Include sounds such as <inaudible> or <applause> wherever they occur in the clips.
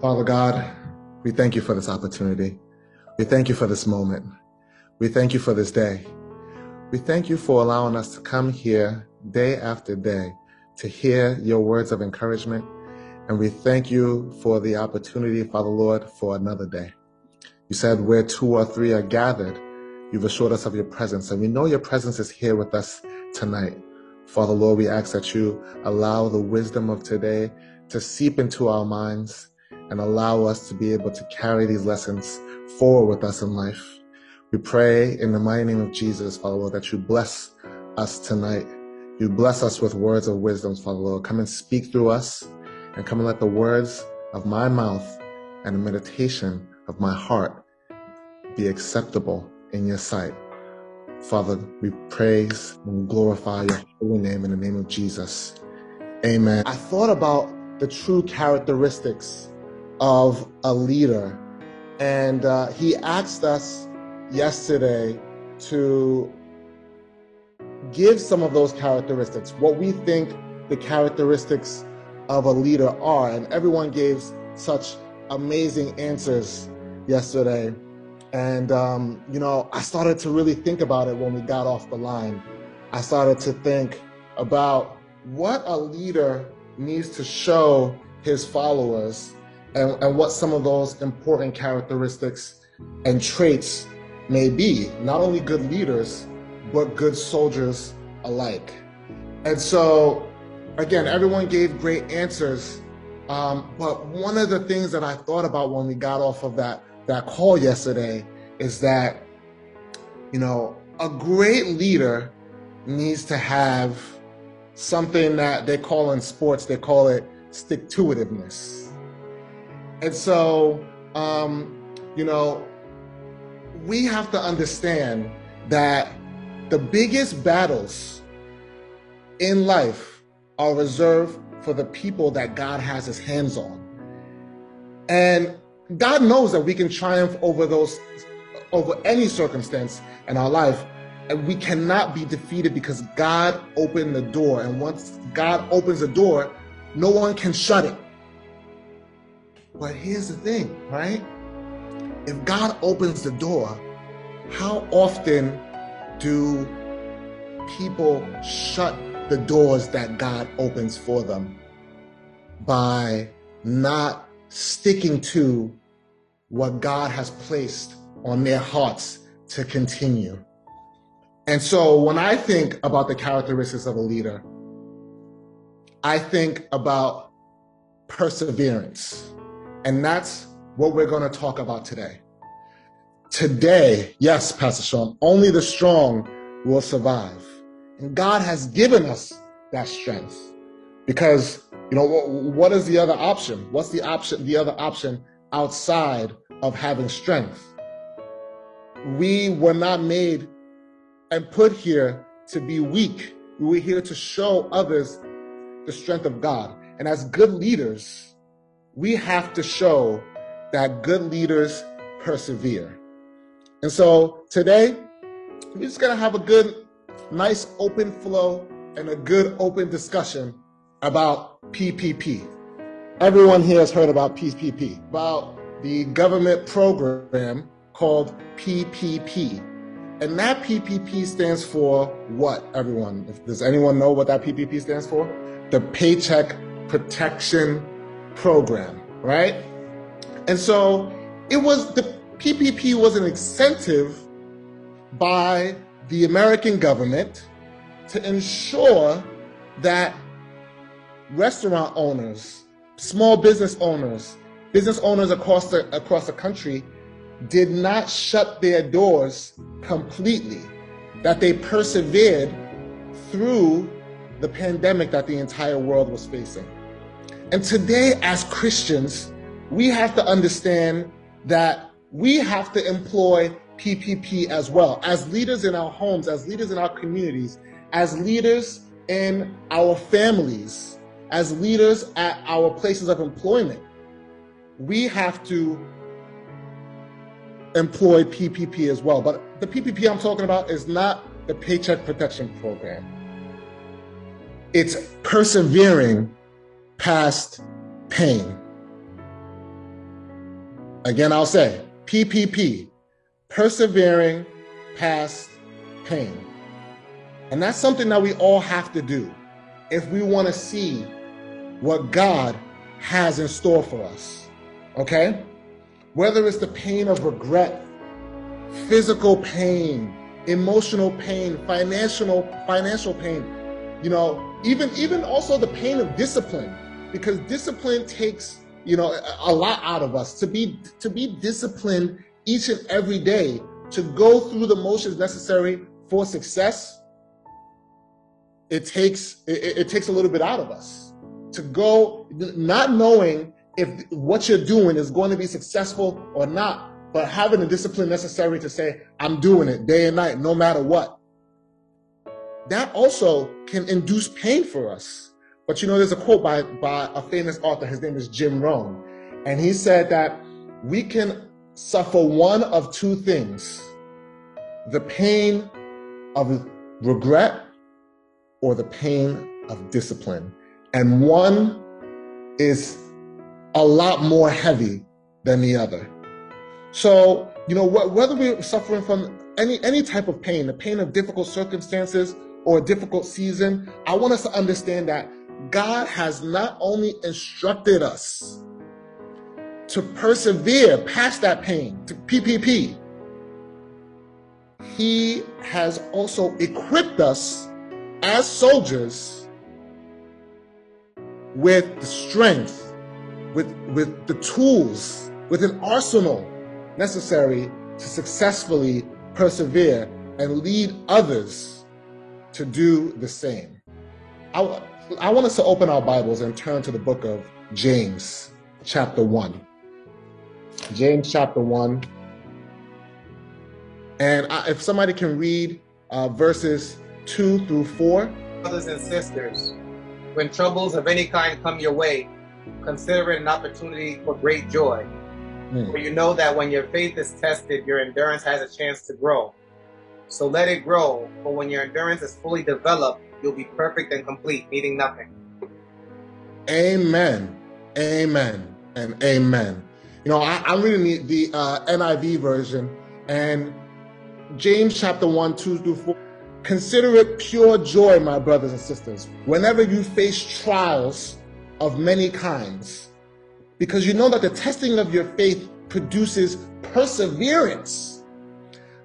Father God, we thank you for this opportunity. We thank you for this moment. We thank you for this day. We thank you for allowing us to come here day after day to hear your words of encouragement. And we thank you for the opportunity, Father Lord, for another day. You said where two or three are gathered, you've assured us of your presence. And we know your presence is here with us tonight. Father Lord, we ask that you allow the wisdom of today to seep into our minds and allow us to be able to carry these lessons forward with us in life. We pray in the mighty name of Jesus, Father Lord, that you bless us tonight. You bless us with words of wisdom, Father Lord. Come and speak through us and come and let the words of my mouth and the meditation of my heart be acceptable in your sight. Father, we praise and glorify your holy name in the name of Jesus. Amen. I thought about the true characteristics of a leader. And uh, he asked us yesterday to give some of those characteristics, what we think the characteristics of a leader are. And everyone gave such amazing answers yesterday. And, um, you know, I started to really think about it when we got off the line. I started to think about what a leader needs to show his followers and, and what some of those important characteristics and traits may be. Not only good leaders, but good soldiers alike. And so, again, everyone gave great answers. Um, but one of the things that I thought about when we got off of that, that call yesterday is that, you know, a great leader needs to have something that they call in sports, they call it stick to itiveness. And so, um, you know, we have to understand that the biggest battles in life are reserved for the people that God has his hands on. And God knows that we can triumph over those, over any circumstance in our life. And we cannot be defeated because God opened the door. And once God opens the door, no one can shut it. But here's the thing, right? If God opens the door, how often do people shut the doors that God opens for them by not sticking to what God has placed on their hearts to continue? And so when I think about the characteristics of a leader, I think about perseverance. And that's what we're going to talk about today. Today, yes, Pastor Sean, only the strong will survive. And God has given us that strength. Because, you know, what is the other option? What's the option, the other option outside of having strength? We were not made and put here to be weak. We were here to show others the strength of God. And as good leaders, we have to show that good leaders persevere. And so today, we're just going to have a good, nice open flow and a good open discussion about PPP. Everyone here has heard about PPP, about the government program called PPP. And that PPP stands for what, everyone? Does anyone know what that PPP stands for? The Paycheck Protection program, right? And so it was the PPP was an incentive by the American government to ensure that restaurant owners, small business owners, business owners across the across the country did not shut their doors completely, that they persevered through the pandemic that the entire world was facing. And today, as Christians, we have to understand that we have to employ PPP as well. As leaders in our homes, as leaders in our communities, as leaders in our families, as leaders at our places of employment, we have to employ PPP as well. But the PPP I'm talking about is not the Paycheck Protection Program. It's persevering past pain. Again, I'll say PPP, persevering past pain. And that's something that we all have to do if we want to see what God has in store for us. Okay? Whether it's the pain of regret, physical pain, emotional pain, financial financial pain, you know, even even also the pain of discipline because discipline takes, you know, a lot out of us to be to be disciplined each and every day to go through the motions necessary for success. It takes it, it takes a little bit out of us to go not knowing if what you're doing is going to be successful or not but having the discipline necessary to say, I'm doing it day and night, no matter what. That also can induce pain for us. But you know, there's a quote by, by a famous author, his name is Jim Rohn, and he said that we can suffer one of two things the pain of regret or the pain of discipline. And one is a lot more heavy than the other. So, you know, wh- whether we're suffering from any any type of pain, the pain of difficult circumstances or a difficult season, I want us to understand that God has not only instructed us to persevere past that pain, to PPP, He has also equipped us as soldiers with the strength, with, with the tools, with an arsenal necessary to successfully persevere and lead others to do the same. I want us to open our Bibles and turn to the book of James, chapter 1. James, chapter 1. And I, if somebody can read uh, verses 2 through 4. Brothers and sisters, when troubles of any kind come your way, consider it an opportunity for great joy Mm. For you know that when your faith is tested, your endurance has a chance to grow. So let it grow, for when your endurance is fully developed, you'll be perfect and complete, needing nothing. Amen. Amen. And amen. You know, I, am reading the, the uh, NIV version and James chapter 1, 2 through 4. Consider it pure joy, my brothers and sisters, whenever you face trials of many kinds because you know that the testing of your faith produces perseverance.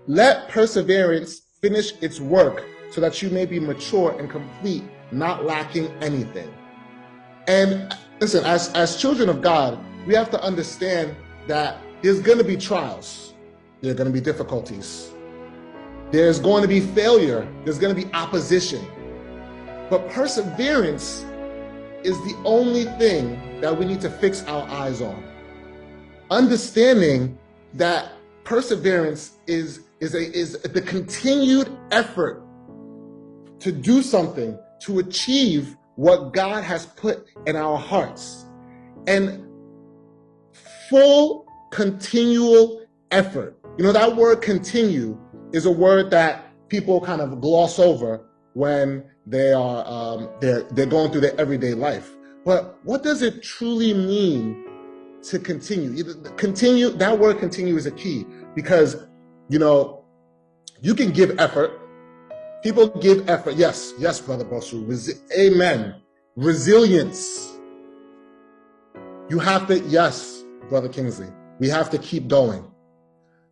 Let perseverance finish its work so that you may be mature and complete, not lacking anything. And listen, as, as children of God, we have to understand that there's going to be trials, there are going to be difficulties, there's going to be failure, there's going to be opposition. But perseverance is the only thing that we need to fix our eyes on. Understanding that perseverance is, is, a, is the continued effort to do something to achieve what God has put in our hearts. And full continual effort. You know, that word continue is a word that people kind of gloss over when they are um, they're they're going through their everyday life. But what does it truly mean to continue? Continue that word continue is a key because you know you can give effort. People give effort. Yes, yes, brother Bosu. Resi- Amen. Resilience. You have to, yes, brother Kingsley. We have to keep going.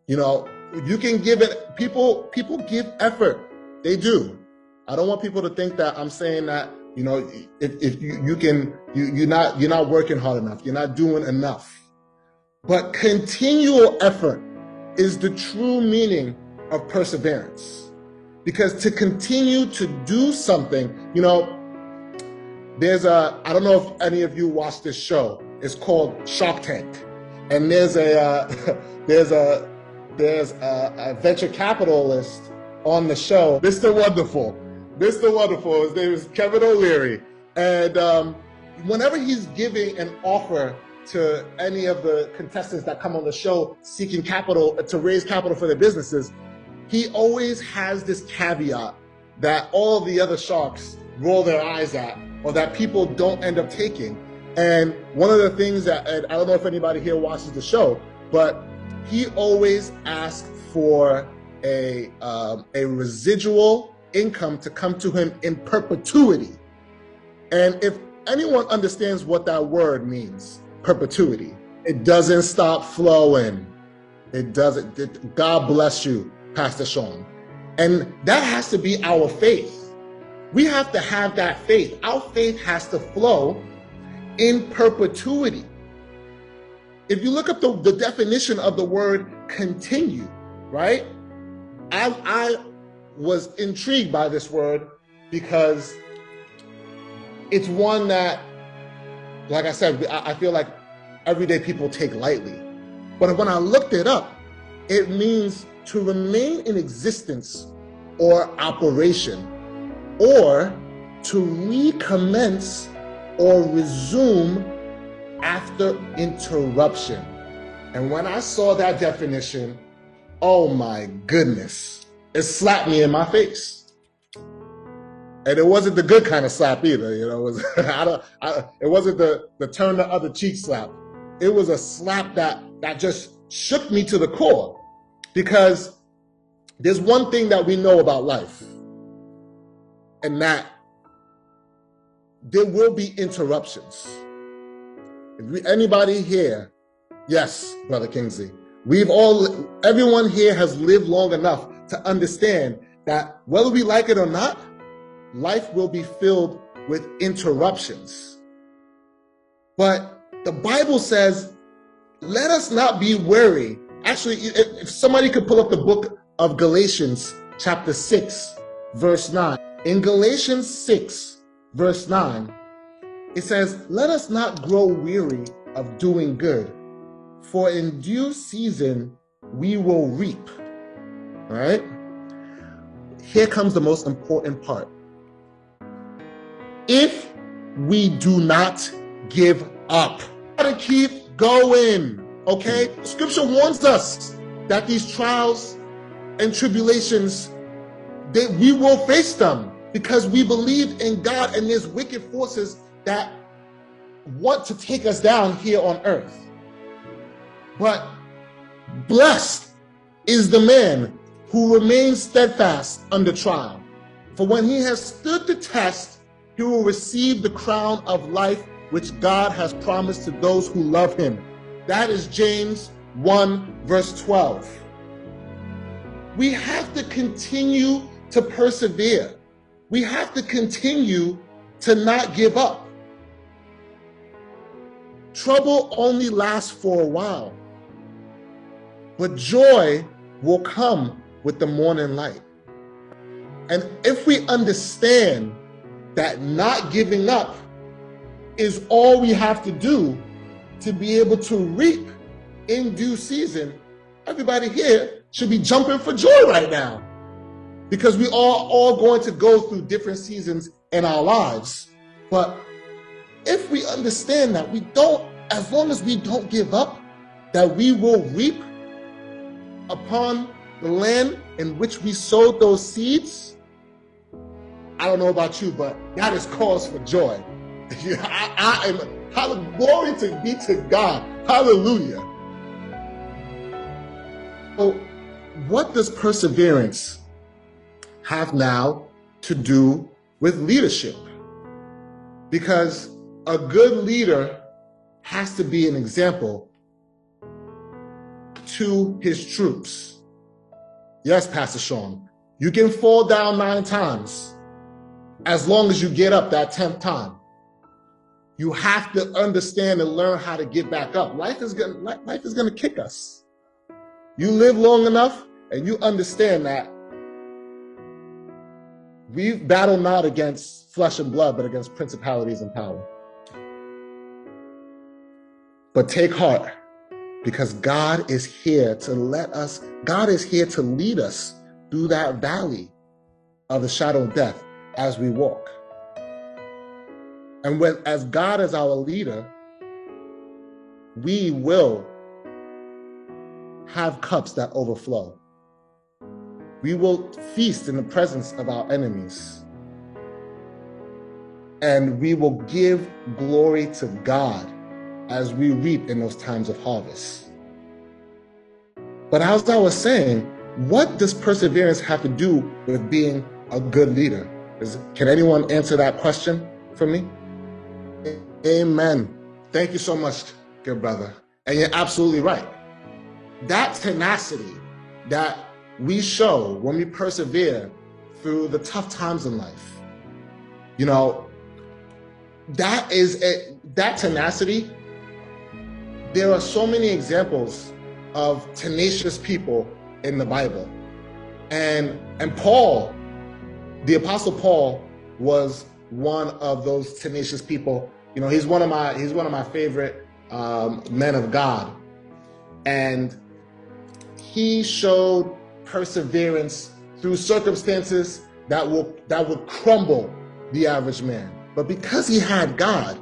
You know, you can give it. People, people give effort. They do. I don't want people to think that I'm saying that you know if, if you, you can you you're not you're not working hard enough you're not doing enough but continual effort is the true meaning of perseverance because to continue to do something you know there's a i don't know if any of you watch this show it's called shark tank and there's a uh, <laughs> there's a there's a, a venture capitalist on the show mr wonderful Mr. Wonderful. His name is Kevin O'Leary. And um, whenever he's giving an offer to any of the contestants that come on the show seeking capital to raise capital for their businesses, he always has this caveat that all the other sharks roll their eyes at or that people don't end up taking. And one of the things that, I don't know if anybody here watches the show, but he always asks for a um, a residual income to come to him in perpetuity. And if anyone understands what that word means, perpetuity, it doesn't stop flowing. It doesn't. It, God bless you, Pastor Sean. And that has to be our faith. We have to have that faith. Our faith has to flow in perpetuity. If you look up the, the definition of the word continue, right? I, I was intrigued by this word because it's one that, like I said, I, I feel like everyday people take lightly. But when I looked it up, it means to remain in existence or operation, or to recommence or resume after interruption. And when I saw that definition, oh my goodness, it slapped me in my face. And it wasn't the good kind of slap either, you know. It, was, <laughs> I I, it wasn't the, the turn the other cheek slap. It was a slap that that just shook me to the core, because there's one thing that we know about life, and that there will be interruptions. If we, anybody here, yes, Brother Kingsley, we've all, everyone here has lived long enough to understand that whether we like it or not, life will be filled with interruptions. But the Bible says, let us not be weary. Actually, if somebody could pull up the book of Galatians, chapter 6, verse 9. In Galatians 6, verse 9, it says, Let us not grow weary of doing good, for in due season we will reap. All right? Here comes the most important part. If we do not give up, gotta keep going. Okay? Scripture warns us that these trials and tribulations, that we will face them because we believe in God and there's wicked forces that want to take us down here on earth. But blessed is the man who remains steadfast under trial. For when he has stood the test, he will receive the crown of life which God has promised to those who love him. That is James 1, verse 12. We have to continue to persevere we have to continue to not give up. Trouble only lasts for a while, but joy will come with the morning light. And if we understand that not giving up is all we have to do to be able to reap in due season, everybody here should be jumping for joy right now because we are all going to go through different seasons in our lives. But if we understand that we don't, as long as we don't give up, that we will reap upon the land in which we sowed those seeds, I don't know about you, but that is cause for joy. <laughs> I, I am, glory to be to God. Hallelujah. So, what does perseverance have now to do with leadership. Because a good leader has to be an example to his troops. Yes, Pastor Sean, you can fall down nine times as long as you get up that 10th time. You have to understand and learn how to get back up. Life is gonna life is going to kick us. You live long enough and you understand that we battle not against flesh and blood, but against principalities and power. But take heart because God is here to let us, God is here to lead us through that valley of the shadow of death as we walk. And when, as God is our leader, we will have cups that overflow. We will feast in the presence of our enemies. And we will give glory to God as we reap in those times of harvest. But as I was saying, what does perseverance have to do with being a good leader? Is, can anyone answer that question for me? Amen. Thank you so much, good brother. And you're absolutely right. That tenacity that we show when we persevere through the tough times in life, you know, that is a, that tenacity. There are so many examples of tenacious people in the Bible. And and Paul, the apostle Paul was one of those tenacious people. You know, he's one of my he's one of my favorite um, men of God. And he showed perseverance through circumstances that will that would crumble the average man. But because he had God,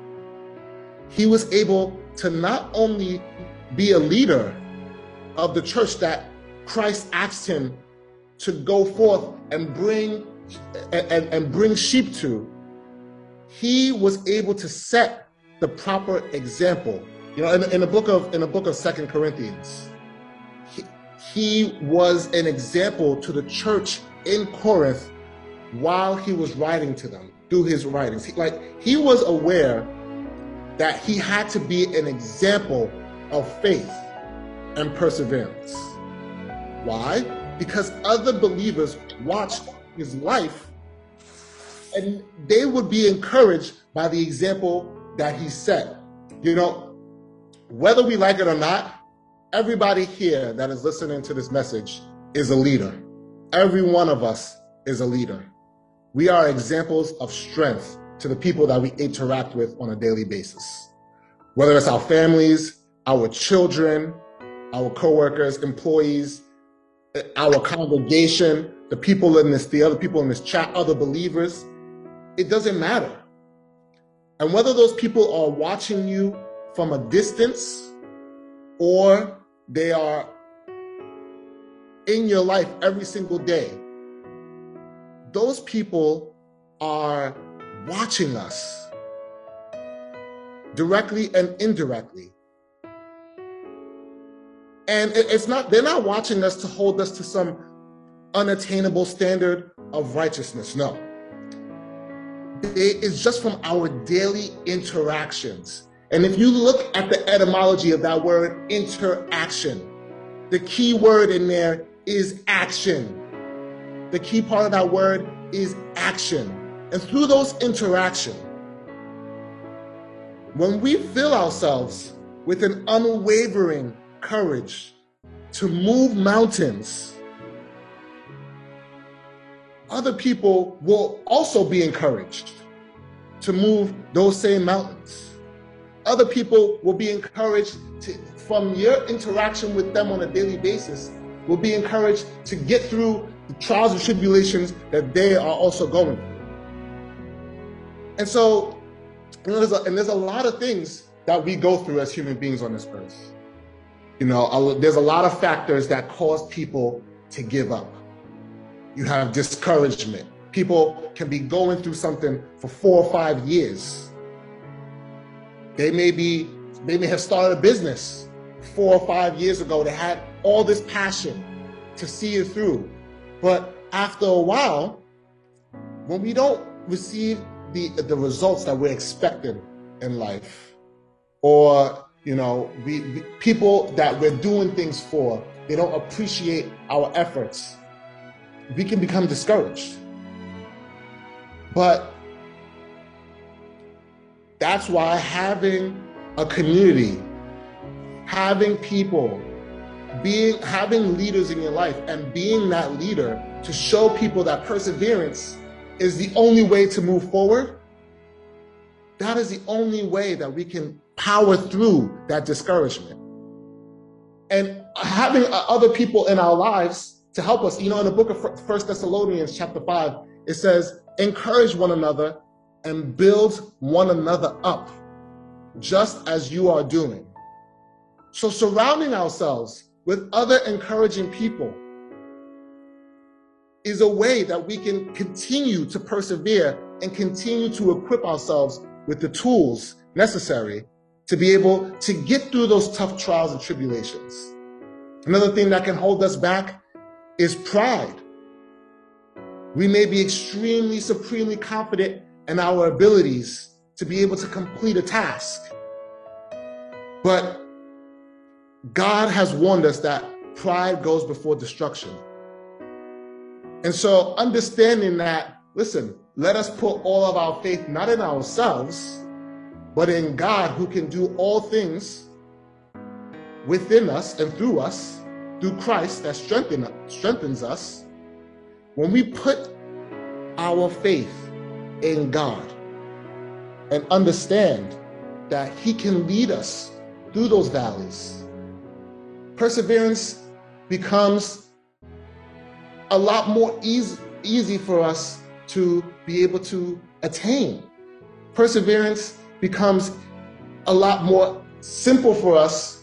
he was able to not only be a leader of the church that Christ asked him to go forth and bring and, and bring sheep to, he was able to set the proper example. You know, in, in the book of in the book of Second Corinthians, he, he was an example to the church in Corinth while he was writing to them through his writings. He, like he was aware that he had to be an example of faith and perseverance. Why? Because other believers watched his life and they would be encouraged by the example that he set. You know, whether we like it or not, everybody here that is listening to this message is a leader. Every one of us is a leader. We are examples of strength to the people that we interact with on a daily basis. Whether it's our families, our children, our coworkers, employees, eh, our congregation, the people in this, the other people in this chat, other believers, it doesn't matter. And whether those people are watching you from a distance or they are in your life every single day, those people are watching us directly and indirectly. And it's not, they're not watching us to hold us to some unattainable standard of righteousness. No. It's just from our daily interactions. And if you look at the etymology of that word interaction, the key word in there is action. The key part of that word is action. And through those interactions, when we fill ourselves with an unwavering courage to move mountains, other people will also be encouraged to move those same mountains. Other people will be encouraged to, from your interaction with them on a daily basis, will be encouraged to get through the trials and tribulations that they are also going through. And so, know, there's a, and there's a lot of things that we go through as human beings on this earth. You know, there's a lot of factors that cause people to give up. You have discouragement. People can be going through something for four or five years. They may be, they may have started a business four or five years ago. They had all this passion to see it through. But after a while, when we don't receive the, the results that we're expecting in life, or you know, we, we, people that we're doing things for, they don't appreciate our efforts. We can become discouraged. But that's why having a community, having people, being having leaders in your life and being that leader to show people that perseverance is the only way to move forward. That is the only way that we can power through that discouragement. And having uh, other people in our lives to help us, you know, in the book of First Thessalonians, chapter 5, it says, encourage one another and build one another up, just as you are doing. So, surrounding ourselves with other encouraging people is a way that we can continue to persevere and continue to equip ourselves with the tools necessary to be able to get through those tough trials and tribulations. Another thing that can hold us back is pride. We may be extremely, supremely confident in our abilities to be able to complete a task. But God has warned us that pride goes before destruction. And so, understanding that, listen, let us put all of our faith not in ourselves, but in God who can do all things within us and through us, through Christ that strengthen, strengthens us. When we put our faith in God and understand that He can lead us through those valleys, perseverance becomes a lot more easy, easy for us to be able to attain. Perseverance becomes a lot more simple for us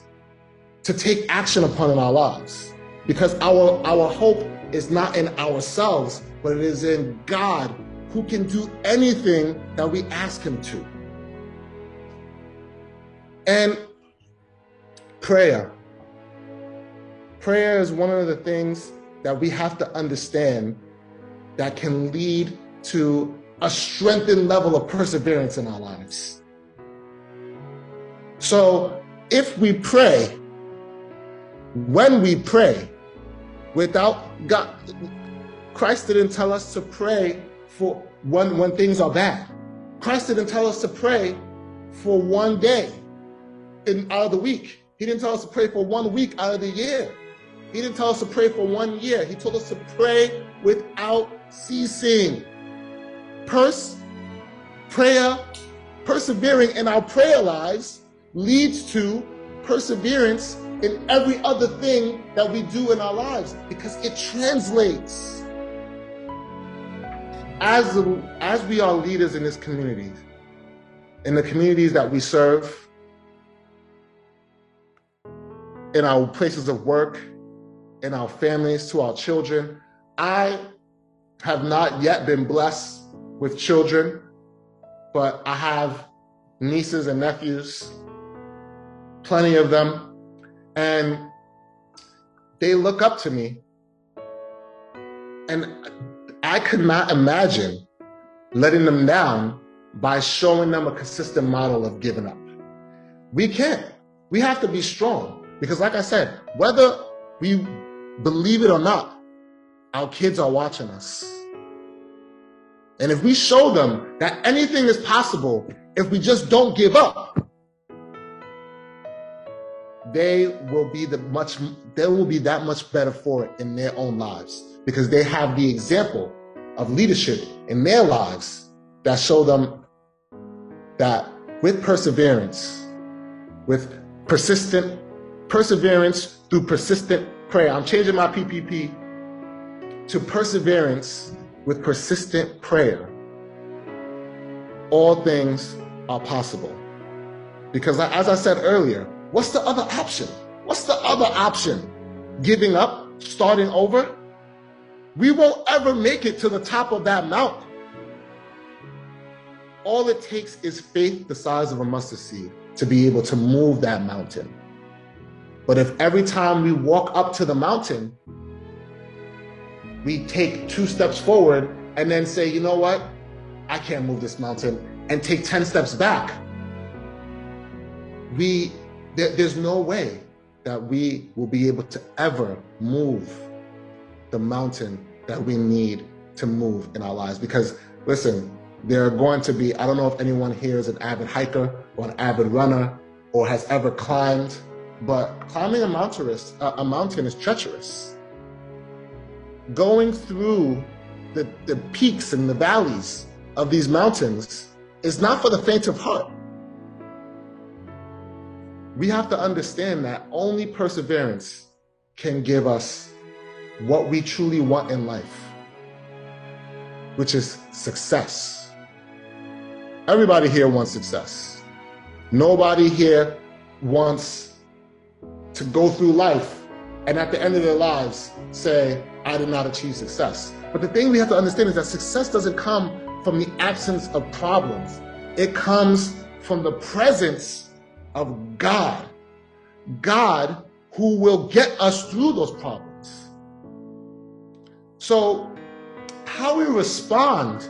to take action upon in our lives because our, our hope is not in ourselves, but it is in God who can do anything that we ask Him to. And prayer. Prayer is one of the things that we have to understand that can lead to a strengthened level of perseverance in our lives. So if we pray, when we pray, without God, Christ didn't tell us to pray for when, when things are bad. Christ didn't tell us to pray for one day in, out of the week. He didn't tell us to pray for one week out of the year. He didn't tell us to pray for one year. He told us to pray without ceasing. Pers- prayer, persevering in our prayer lives leads to perseverance in every other thing that we do in our lives because it translates. As, as we are leaders in this community, in the communities that we serve, in our places of work, in our families, to our children. I have not yet been blessed with children, but I have nieces and nephews, plenty of them, and they look up to me. And I could not imagine letting them down by showing them a consistent model of giving up. We can't. We have to be strong because, like I said, whether we believe it or not, our kids are watching us. And if we show them that anything is possible if we just don't give up, they will be the much they will be that much better for it in their own lives because they have the example of leadership in their lives that show them that with perseverance, with persistent perseverance through persistent prayer. I'm changing my PPP to perseverance with persistent prayer. All things are possible. Because as I said earlier, what's the other option? What's the other option? Giving up, starting over? We won't ever make it to the top of that mountain. All it takes is faith the size of a mustard seed to be able to move that mountain. But if every time we walk up to the mountain, we take two steps forward and then say, you know what? I can't move this mountain and take 10 steps back. We, there, there's no way that we will be able to ever move the mountain that we need to move in our lives. Because listen, there are going to be, I don't know if anyone here is an avid hiker or an avid runner or has ever climbed but climbing a mountain is, a mountain is treacherous. Going through the, the peaks and the valleys of these mountains is not for the faint of heart. We have to understand that only perseverance can give us what we truly want in life, which is success. Everybody here wants success. Nobody here wants to go through life and at the end of their lives say, I did not achieve success. But the thing we have to understand is that success doesn't come from the absence of problems, it comes from the presence of God. God who will get us through those problems. So, how we respond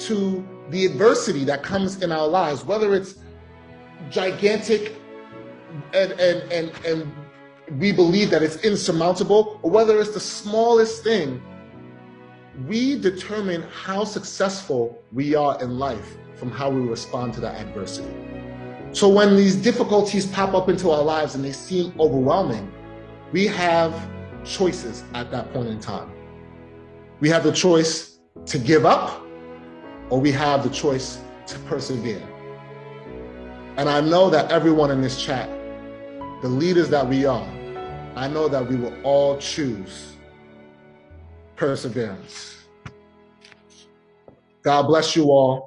to the adversity that comes in our lives, whether it's gigantic and, and, and, and we believe that it's insurmountable, or whether it's the smallest thing, we determine how successful we are in life from how we respond to that adversity. So when these difficulties pop up into our lives and they seem overwhelming, we have choices at that point in time. We have the choice to give up, or we have the choice to persevere. And I know that everyone in this chat, the leaders that we are, I know that we will all choose perseverance. God bless you all.